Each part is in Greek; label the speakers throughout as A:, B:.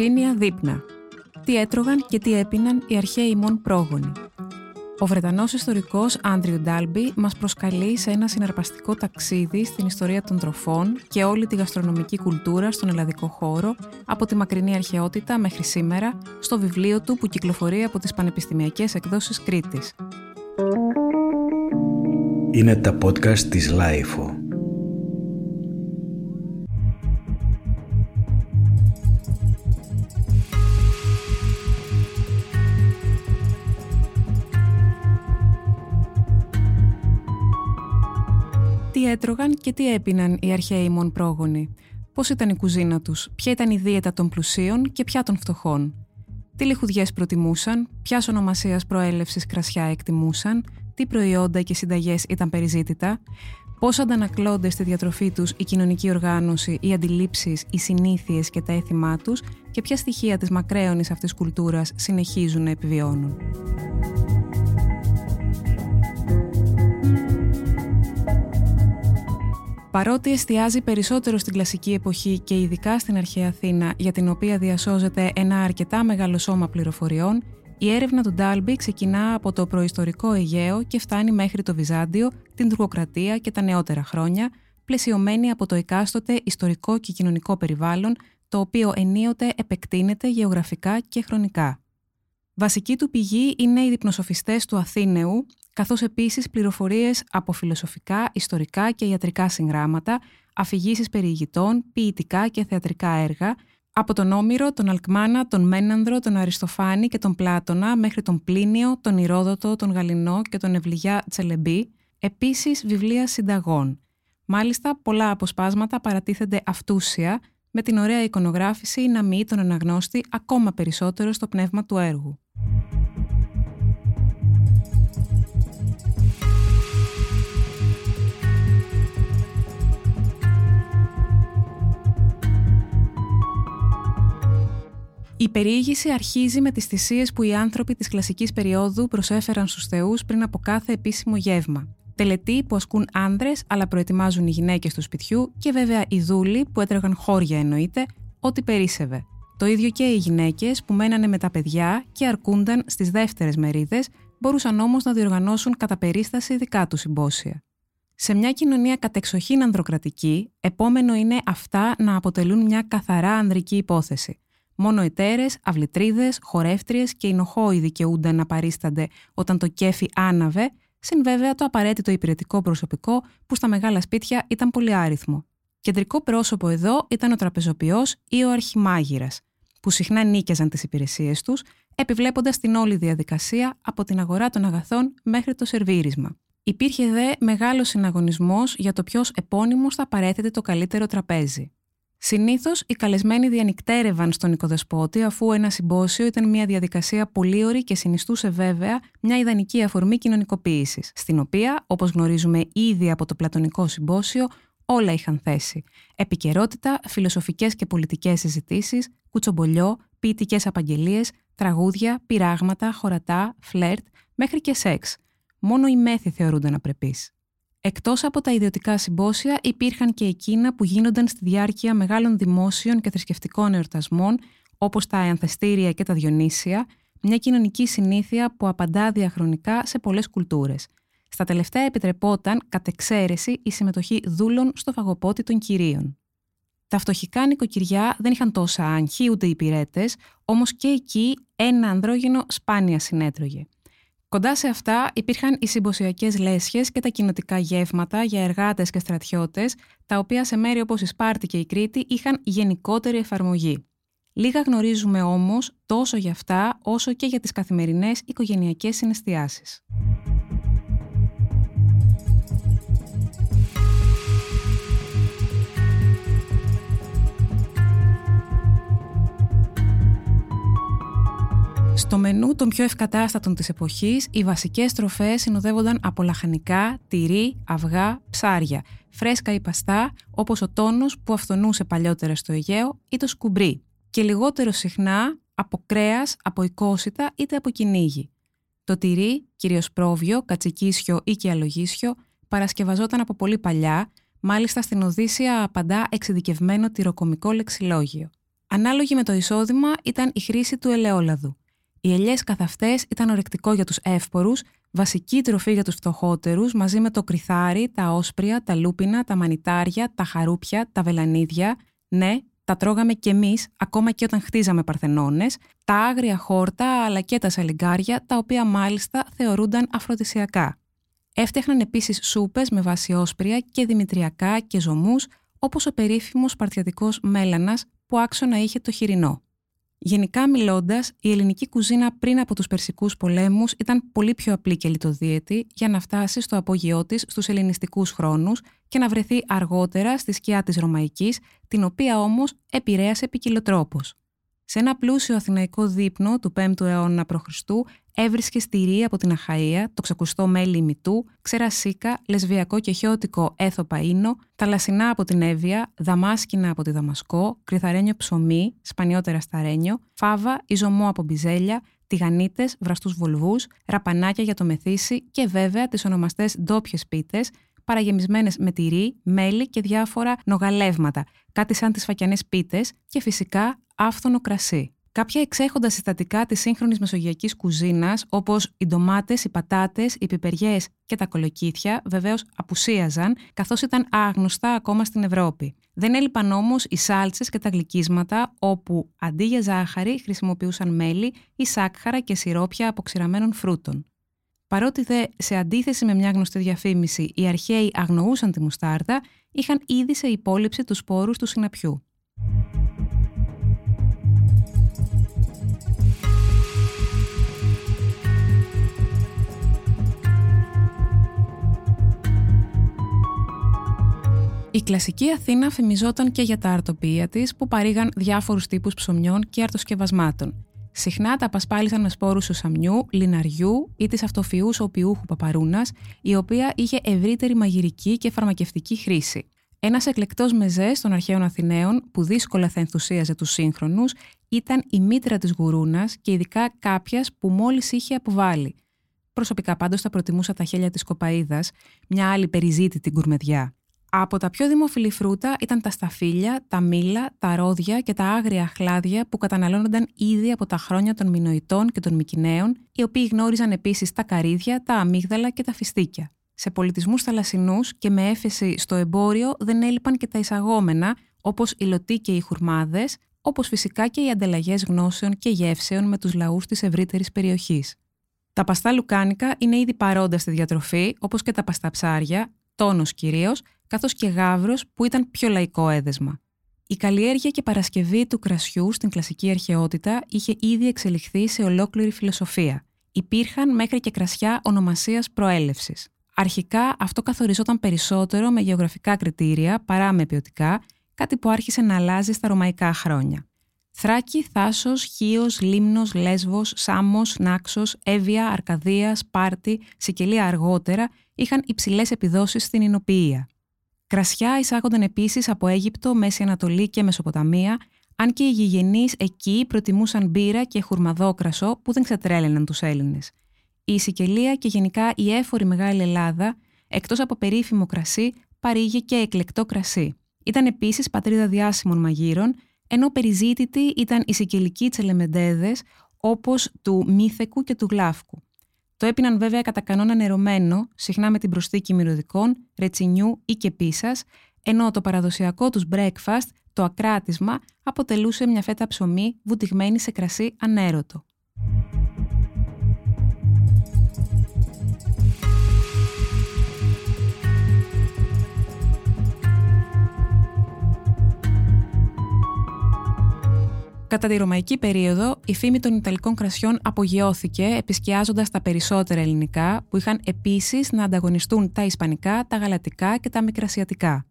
A: Σειρήνεια δείπνα. Τι έτρωγαν και τι έπιναν οι αρχαίοι ημών πρόγονοι. Ο Βρετανός ιστορικός Άντριου Ντάλμπι μας προσκαλεί σε ένα συναρπαστικό ταξίδι στην ιστορία των τροφών και όλη τη γαστρονομική κουλτούρα στον ελλαδικό χώρο από τη μακρινή αρχαιότητα μέχρι σήμερα στο βιβλίο του που κυκλοφορεί από τις πανεπιστημιακές εκδόσεις Κρήτης.
B: Είναι τα podcast της LiFO.
A: Έτρωγαν και τι έπιναν οι αρχαίοι μον πρόγονοι. Πώς ήταν η κουζίνα τους, ποια ήταν η δίαιτα των πλουσίων και ποια των φτωχών. Τι λιχουδιές προτιμούσαν, ποια ονομασίας προέλευσης κρασιά εκτιμούσαν, τι προϊόντα και συνταγές ήταν περιζήτητα, πώς αντανακλώνται στη διατροφή τους η κοινωνική οργάνωση, οι αντιλήψεις, οι συνήθειες και τα έθιμά τους και ποια στοιχεία της μακραίωνης αυτής κουλτούρας συνεχίζουν να επιβιώνουν. Παρότι εστιάζει περισσότερο στην κλασική εποχή και ειδικά στην αρχαία Αθήνα, για την οποία διασώζεται ένα αρκετά μεγάλο σώμα πληροφοριών, η έρευνα του Ντάλμπι ξεκινά από το προϊστορικό Αιγαίο και φτάνει μέχρι το Βυζάντιο, την Τουρκοκρατία και τα νεότερα χρόνια, πλαισιωμένη από το εκάστοτε ιστορικό και κοινωνικό περιβάλλον, το οποίο ενίοτε επεκτείνεται γεωγραφικά και χρονικά. Βασική του πηγή είναι οι διπνοσοφιστές του Αθήνεου, καθώς επίσης πληροφορίες από φιλοσοφικά, ιστορικά και ιατρικά συγγράμματα, αφηγήσεις περιηγητών, ποιητικά και θεατρικά έργα, από τον Όμηρο, τον Αλκμάνα, τον Μένανδρο, τον Αριστοφάνη και τον Πλάτωνα μέχρι τον Πλίνιο, τον Ηρόδοτο, τον Γαλινό και τον Ευλιγιά Τσελεμπή, επίσης βιβλία συνταγών. Μάλιστα, πολλά αποσπάσματα παρατίθενται αυτούσια, με την ωραία εικονογράφηση να μη τον αναγνώστη ακόμα περισσότερο στο πνεύμα του έργου. Η περιήγηση αρχίζει με τις θυσίες που οι άνθρωποι της κλασικής περίοδου προσέφεραν στους θεούς πριν από κάθε επίσημο γεύμα. Τελετή που ασκούν άνδρες αλλά προετοιμάζουν οι γυναίκες του σπιτιού και βέβαια οι δούλοι που έτρεγαν χώρια εννοείται, ό,τι περίσευε. Το ίδιο και οι γυναίκες που μένανε με τα παιδιά και αρκούνταν στις δεύτερες μερίδες, μπορούσαν όμως να διοργανώσουν κατά περίσταση δικά τους συμπόσια. Σε μια κοινωνία κατεξοχήν ανδροκρατική, επόμενο είναι αυτά να αποτελούν μια καθαρά ανδρική υπόθεση. Μόνο εταίρες, αυλητρίδες, χορεύτριες και οι νοχόοι δικαιούνταν να παρίστανται όταν το κέφι άναβε, συν βέβαια το απαραίτητο υπηρετικό προσωπικό που στα μεγάλα σπίτια ήταν πολύ άριθμο. Κεντρικό πρόσωπο εδώ ήταν ο τραπεζοποιός ή ο αρχημάγειρα, που συχνά νίκιαζαν τις υπηρεσίες τους, επιβλέποντας την όλη διαδικασία από την αγορά των αγαθών μέχρι το σερβίρισμα. Υπήρχε δε μεγάλος συναγωνισμός για το ποιος επώνυμος θα παρέθετε το καλύτερο τραπέζι. Συνήθως οι καλεσμένοι διανυκτέρευαν στον οικοδεσπότη, αφού ένα συμπόσιο ήταν μια διαδικασία πολύωρη και συνιστούσε βέβαια μια ιδανική αφορμή κοινωνικοποίησης, στην οποία, όπως γνωρίζουμε ήδη από το Πλατωνικό Συμπόσιο, όλα είχαν θέση. Επικαιρότητα, φιλοσοφικές και πολιτικές συζητήσεις, κουτσομπολιό, ποιητικές απαγγελίες, τραγούδια, πειράγματα, χωρατά, φλερτ, μέχρι και σεξ. Μόνο οι μέθη θεωρούνταν απρεπείς. Εκτός από τα ιδιωτικά συμπόσια, υπήρχαν και εκείνα που γίνονταν στη διάρκεια μεγάλων δημόσιων και θρησκευτικών εορτασμών, όπως τα Ανθεστήρια και τα Διονύσια, μια κοινωνική συνήθεια που απαντά διαχρονικά σε πολλές κουλτούρες. Στα τελευταία επιτρεπόταν, κατ' εξαίρεση, η συμμετοχή δούλων στο φαγοπότη των κυρίων. Τα φτωχικά νοικοκυριά δεν είχαν τόσα άγχη ούτε υπηρέτες, όμως και εκεί ένα ανδρόγυνο σπάνια συνέτρωγε. Κοντά σε αυτά υπήρχαν οι συμποσιακές λέσχες και τα κοινοτικά γεύματα για εργάτες και στρατιώτες, τα οποία σε μέρη όπως η Σπάρτη και η Κρήτη είχαν γενικότερη εφαρμογή. Λίγα γνωρίζουμε όμως τόσο για αυτά όσο και για τις καθημερινές οικογενειακές συναισθιάσεις. Στο μενού των πιο ευκατάστατων της εποχής, οι βασικές τροφές συνοδεύονταν από λαχανικά, τυρί, αυγά, ψάρια, φρέσκα ή παστά, όπως ο τόνος που αυθονούσε παλιότερα στο Αιγαίο ή το σκουμπρί, και λιγότερο συχνά από κρέας, από οικόσιτα είτε από κυνήγι. Το τυρί, κυρίως πρόβιο, κατσικίσιο ή και αλογίσιο, παρασκευαζόταν από πολύ παλιά, μάλιστα στην Οδύσσια απαντά εξειδικευμένο τυροκομικό λεξιλόγιο. Ανάλογη με το εισόδημα ήταν η χρήση του ελαιόλαδου. Οι ελιές καθ' αυτές ήταν ορεκτικό για τους εύπορους, βασική τροφή για τους φτωχότερους, μαζί με το κρυθάρι, τα όσπρια, τα λούπινα, τα μανιτάρια, τα χαρούπια, τα βελανίδια. Ναι, τα τρώγαμε κι εμείς, ακόμα και όταν χτίζαμε παρθενώνες, τα άγρια χόρτα αλλά και τα σαλιγκάρια, τα οποία μάλιστα θεωρούνταν αφροδισιακά. Έφτιαχναν επίσης σούπες με βάση όσπρια και δημητριακά και ζωμούς, όπως ο περίφημος παρτιατικό μέλανας που άξονα είχε το χοιρινό. Γενικά μιλώντας, η ελληνική κουζίνα πριν από τους Περσικούς πολέμους ήταν πολύ πιο απλή και λιτοδίαιτη για να φτάσει στο απόγειό της στους ελληνιστικούς χρόνους και να βρεθεί αργότερα στη σκιά της Ρωμαϊκής, την οποία όμως επηρέασε ποικιλοτρόπως. Σε ένα πλούσιο αθηναϊκό δείπνο του 5ου αιώνα π.Χ. έβρισκε στηρί από την Αχαΐα, το ξεκουστό μέλι ημιτού, ξερασίκα, λεσβιακό και χιώτικο έθο παΐνο, ταλασσινά από την Εύβοια, δαμάσκινα από τη Δαμασκό, κρυθαρένιο ψωμί, σπανιότερα σταρένιο, φάβα, ιζωμό από μπιζέλια, τηγανίτες, βραστούς βολβούς, ραπανάκια για το μεθύσι και βέβαια τις ονομαστές ντόπιες πίτες, παραγεμισμένες με τυρί, μέλι και διάφορα νογαλεύματα, κάτι σαν τις φακιανές πίτες και φυσικά άφθονο κρασί. Κάποια εξέχοντα συστατικά της σύγχρονης μεσογειακής κουζίνας, όπως οι ντομάτες, οι πατάτες, οι πιπεριές και τα κολοκύθια, βεβαίως απουσίαζαν, καθώς ήταν άγνωστα ακόμα στην Ευρώπη. Δεν έλειπαν όμως οι σάλτσες και τα γλυκίσματα, όπου αντί για ζάχαρη χρησιμοποιούσαν μέλι ή σάκχαρα και σιρόπια αποξηραμένων φρούτων. Παρότι δε, σε αντίθεση με μια γνωστή διαφήμιση, οι αρχαίοι αγνοούσαν τη μουστάρδα, είχαν ήδη σε υπόλοιψη τους σπόρους του συναπιού. Η κλασική Αθήνα φημιζόταν και για τα αρτοπία της που παρήγαν διάφορους τύπους ψωμιών και αρτοσκευασμάτων. Συχνά τα απασπάλισαν με σπόρους σαμιού, λιναριού ή της αυτοφιού οπιούχου παπαρούνας, η οποία είχε ευρύτερη μαγειρική και φαρμακευτική χρήση. Ένας εκλεκτός μεζές των αρχαίων Αθηναίων, που δύσκολα θα ενθουσίαζε τους σύγχρονους, ήταν η μήτρα της γουρούνας και ειδικά κάποιας που μόλις είχε αποβάλει. Προσωπικά πάντως θα προτιμούσα τα χέλια της κοπαίδας, μια άλλη περιζήτητη γκουρμεδιά. Από τα πιο δημοφιλή φρούτα ήταν τα σταφύλια, τα μήλα, τα ρόδια και τα άγρια χλάδια που καταναλώνονταν ήδη από τα χρόνια των Μινοητών και των Μικυναίων, οι οποίοι γνώριζαν επίσης τα καρύδια, τα αμύγδαλα και τα φιστίκια. Σε πολιτισμούς θαλασσινούς και με έφεση στο εμπόριο δεν έλειπαν και τα εισαγόμενα, όπως οι λωτοί και οι χουρμάδες, όπως φυσικά και οι ανταλλαγές γνώσεων και γεύσεων με τους λαούς της ευρύτερης περιοχής. Τα παστά λουκάνικα είναι ήδη παρόντα στη διατροφή, όπως και τα πασταψάρια, τόνος κυρίως, καθώς και γάβρος που ήταν πιο λαϊκό έδεσμα. Η καλλιέργεια και παρασκευή του κρασιού στην κλασική αρχαιότητα είχε ήδη εξελιχθεί σε ολόκληρη φιλοσοφία. Υπήρχαν μέχρι και κρασιά ονομασίας προέλευσης. Αρχικά αυτό καθοριζόταν περισσότερο με γεωγραφικά κριτήρια παρά με ποιοτικά, κάτι που άρχισε να αλλάζει στα ρωμαϊκά χρόνια. Θράκη, Θάσος, Χίος, Λίμνος, Λέσβος, Σάμο, Νάξος, Εύβοια, Αρκαδία, Σπάρτη, Σικελία αργότερα είχαν υψηλές επιδόσεις στην Ινοποιία. Κρασιά εισάγονταν επίσης από Αίγυπτο, Μέση Ανατολή και Μεσοποταμία, αν και οι γηγενείς εκεί προτιμούσαν μπύρα και χουρμαδόκρασο που δεν ξετρέλαιναν τους Έλληνες. Η Σικελία και γενικά η έφορη Μεγάλη Ελλάδα, εκτός από περίφημο κρασί, παρήγε και εκλεκτό κρασί. Ήταν επίσης πατρίδα διάσημων μαγείρων, ενώ περιζήτητοι ήταν οι σικελικοί τσελεμεντέδες, όπως του Μύθεκου και του Γλάφκου. Το έπιναν βέβαια κατά κανόνα νερωμένο, συχνά με την προσθήκη μυρωδικών, ρετσινιού ή και πίσας, ενώ το παραδοσιακό τους breakfast, το ακράτισμα, αποτελούσε μια φέτα ψωμί βουτυγμένη σε κρασί ανέρωτο. Κατά τη ρωμαϊκή περίοδο, η φήμη των Ιταλικών κρασιών απογειώθηκε, επισκιάζοντας τα περισσότερα ελληνικά, που είχαν επίσης να ανταγωνιστούν τα Ισπανικά, τα Γαλατικά και τα Μικρασιατικά.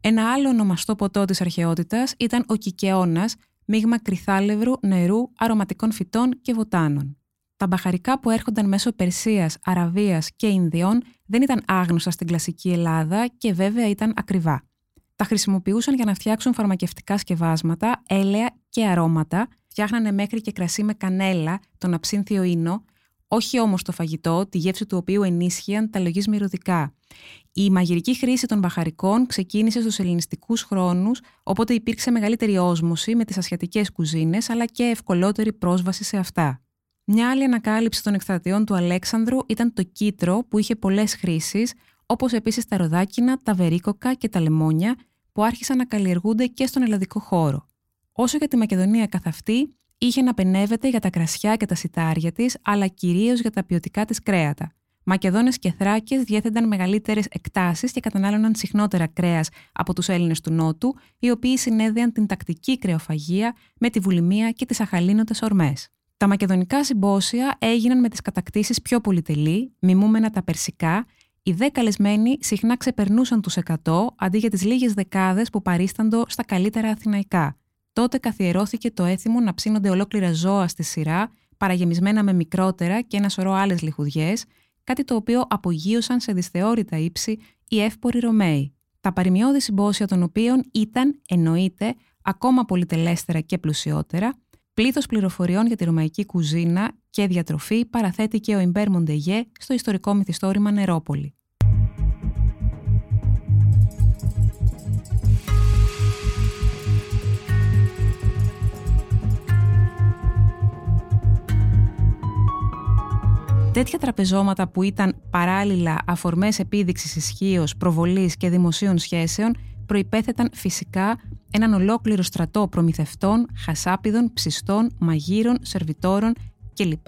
A: Ένα άλλο ονομαστό ποτό της αρχαιότητας ήταν ο κικαιώνας, μείγμα κρυθάλευρου, νερού, αρωματικών φυτών και βοτάνων. Τα μπαχαρικά που έρχονταν μέσω Περσίας, Αραβίας και Ινδιών δεν ήταν άγνωστα στην κλασική Ελλάδα και βέβαια ήταν ακριβά τα χρησιμοποιούσαν για να φτιάξουν φαρμακευτικά σκευάσματα, έλαια και αρώματα. Φτιάχνανε μέχρι και κρασί με κανέλα, τον αψύνθιο ίνο, όχι όμως το φαγητό, τη γεύση του οποίου ενίσχυαν τα λογή μυρωδικά. Η μαγειρική χρήση των μπαχαρικών ξεκίνησε στους ελληνιστικούς χρόνους, οπότε υπήρξε μεγαλύτερη όσμωση με τις ασιατικές κουζίνες, αλλά και ευκολότερη πρόσβαση σε αυτά. Μια άλλη ανακάλυψη των εκστρατιών του Αλέξανδρου ήταν το κίτρο που είχε πολλές χρήσεις, όπως επίσης τα ροδάκινα, τα βερίκοκα και τα λεμόνια που άρχισαν να καλλιεργούνται και στον ελλαδικό χώρο. Όσο για τη Μακεδονία καθ' αυτή, είχε να πενεύεται για τα κρασιά και τα σιτάρια της, αλλά κυρίως για τα ποιοτικά της κρέατα. Μακεδόνες και Θράκες διέθεταν μεγαλύτερες εκτάσεις και κατανάλωναν συχνότερα κρέας από τους Έλληνες του Νότου, οι οποίοι συνέδεαν την τακτική κρεοφαγία με τη βουλημία και τις αχαλήνωτες ορμές. Τα μακεδονικά συμπόσια έγιναν με τις κατακτήσεις πιο πολυτελή, μιμούμενα τα περσικά. Οι δε καλεσμένοι συχνά ξεπερνούσαν τους 100 αντί για τις λίγες δεκάδες που παρίσταντο στα καλύτερα αθηναϊκά. Τότε καθιερώθηκε το έθιμο να ψήνονται ολόκληρα ζώα στη σειρά, παραγεμισμένα με μικρότερα και ένα σωρό άλλες λιχουδιές, κάτι το οποίο απογείωσαν σε δυσθεώρητα ύψη οι εύποροι Ρωμαίοι. Τα παρημιώδη συμπόσια των οποίων ήταν, εννοείται, ακόμα πολυτελέστερα και πλουσιότερα, πλήθος πληροφοριών για τη ρωμαϊκή κουζίνα και διατροφή παραθέτει και ο Ιμπέρ Μοντεγέ στο ιστορικό μυθιστόρημα Νερόπολη. Τέτοια τραπεζώματα που ήταν παράλληλα αφορμές επίδειξης ισχύως, προβολής και δημοσίων σχέσεων προϋπέθεταν φυσικά έναν ολόκληρο στρατό προμηθευτών, χασάπιδων, ψιστών, μαγείρων, σερβιτόρων κλπ.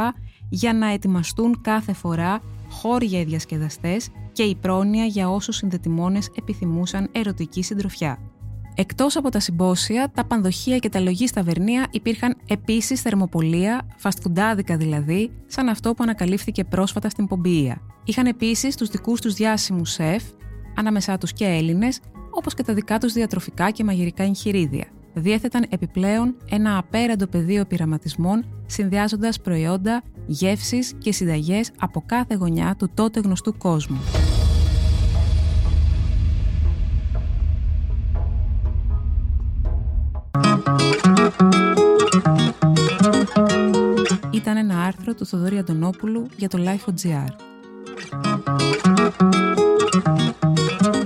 A: για να ετοιμαστούν κάθε φορά χώρια οι διασκεδαστές και η πρόνοια για όσους συνδετημόνες επιθυμούσαν ερωτική συντροφιά. Εκτός από τα συμπόσια, τα πανδοχεία και τα λογή στα Βερνία υπήρχαν επίσης θερμοπολία, φαστκουντάδικα δηλαδή, σαν αυτό που ανακαλύφθηκε πρόσφατα στην Πομπία. Είχαν επίσης τους δικούς τους διάσημους σεφ, ανάμεσά τους και Έλληνες, όπως και τα δικά τους διατροφικά και μαγειρικά εγχειρίδια. Διέθεταν επιπλέον ένα απέραντο πεδίο πειραματισμών, συνδυάζοντας προϊόντα, γεύσεις και συνταγές από κάθε γωνιά του τότε γνωστού κόσμου. Ήταν ένα άρθρο του Θοδωρή Αντωνόπουλου για το Life.gr.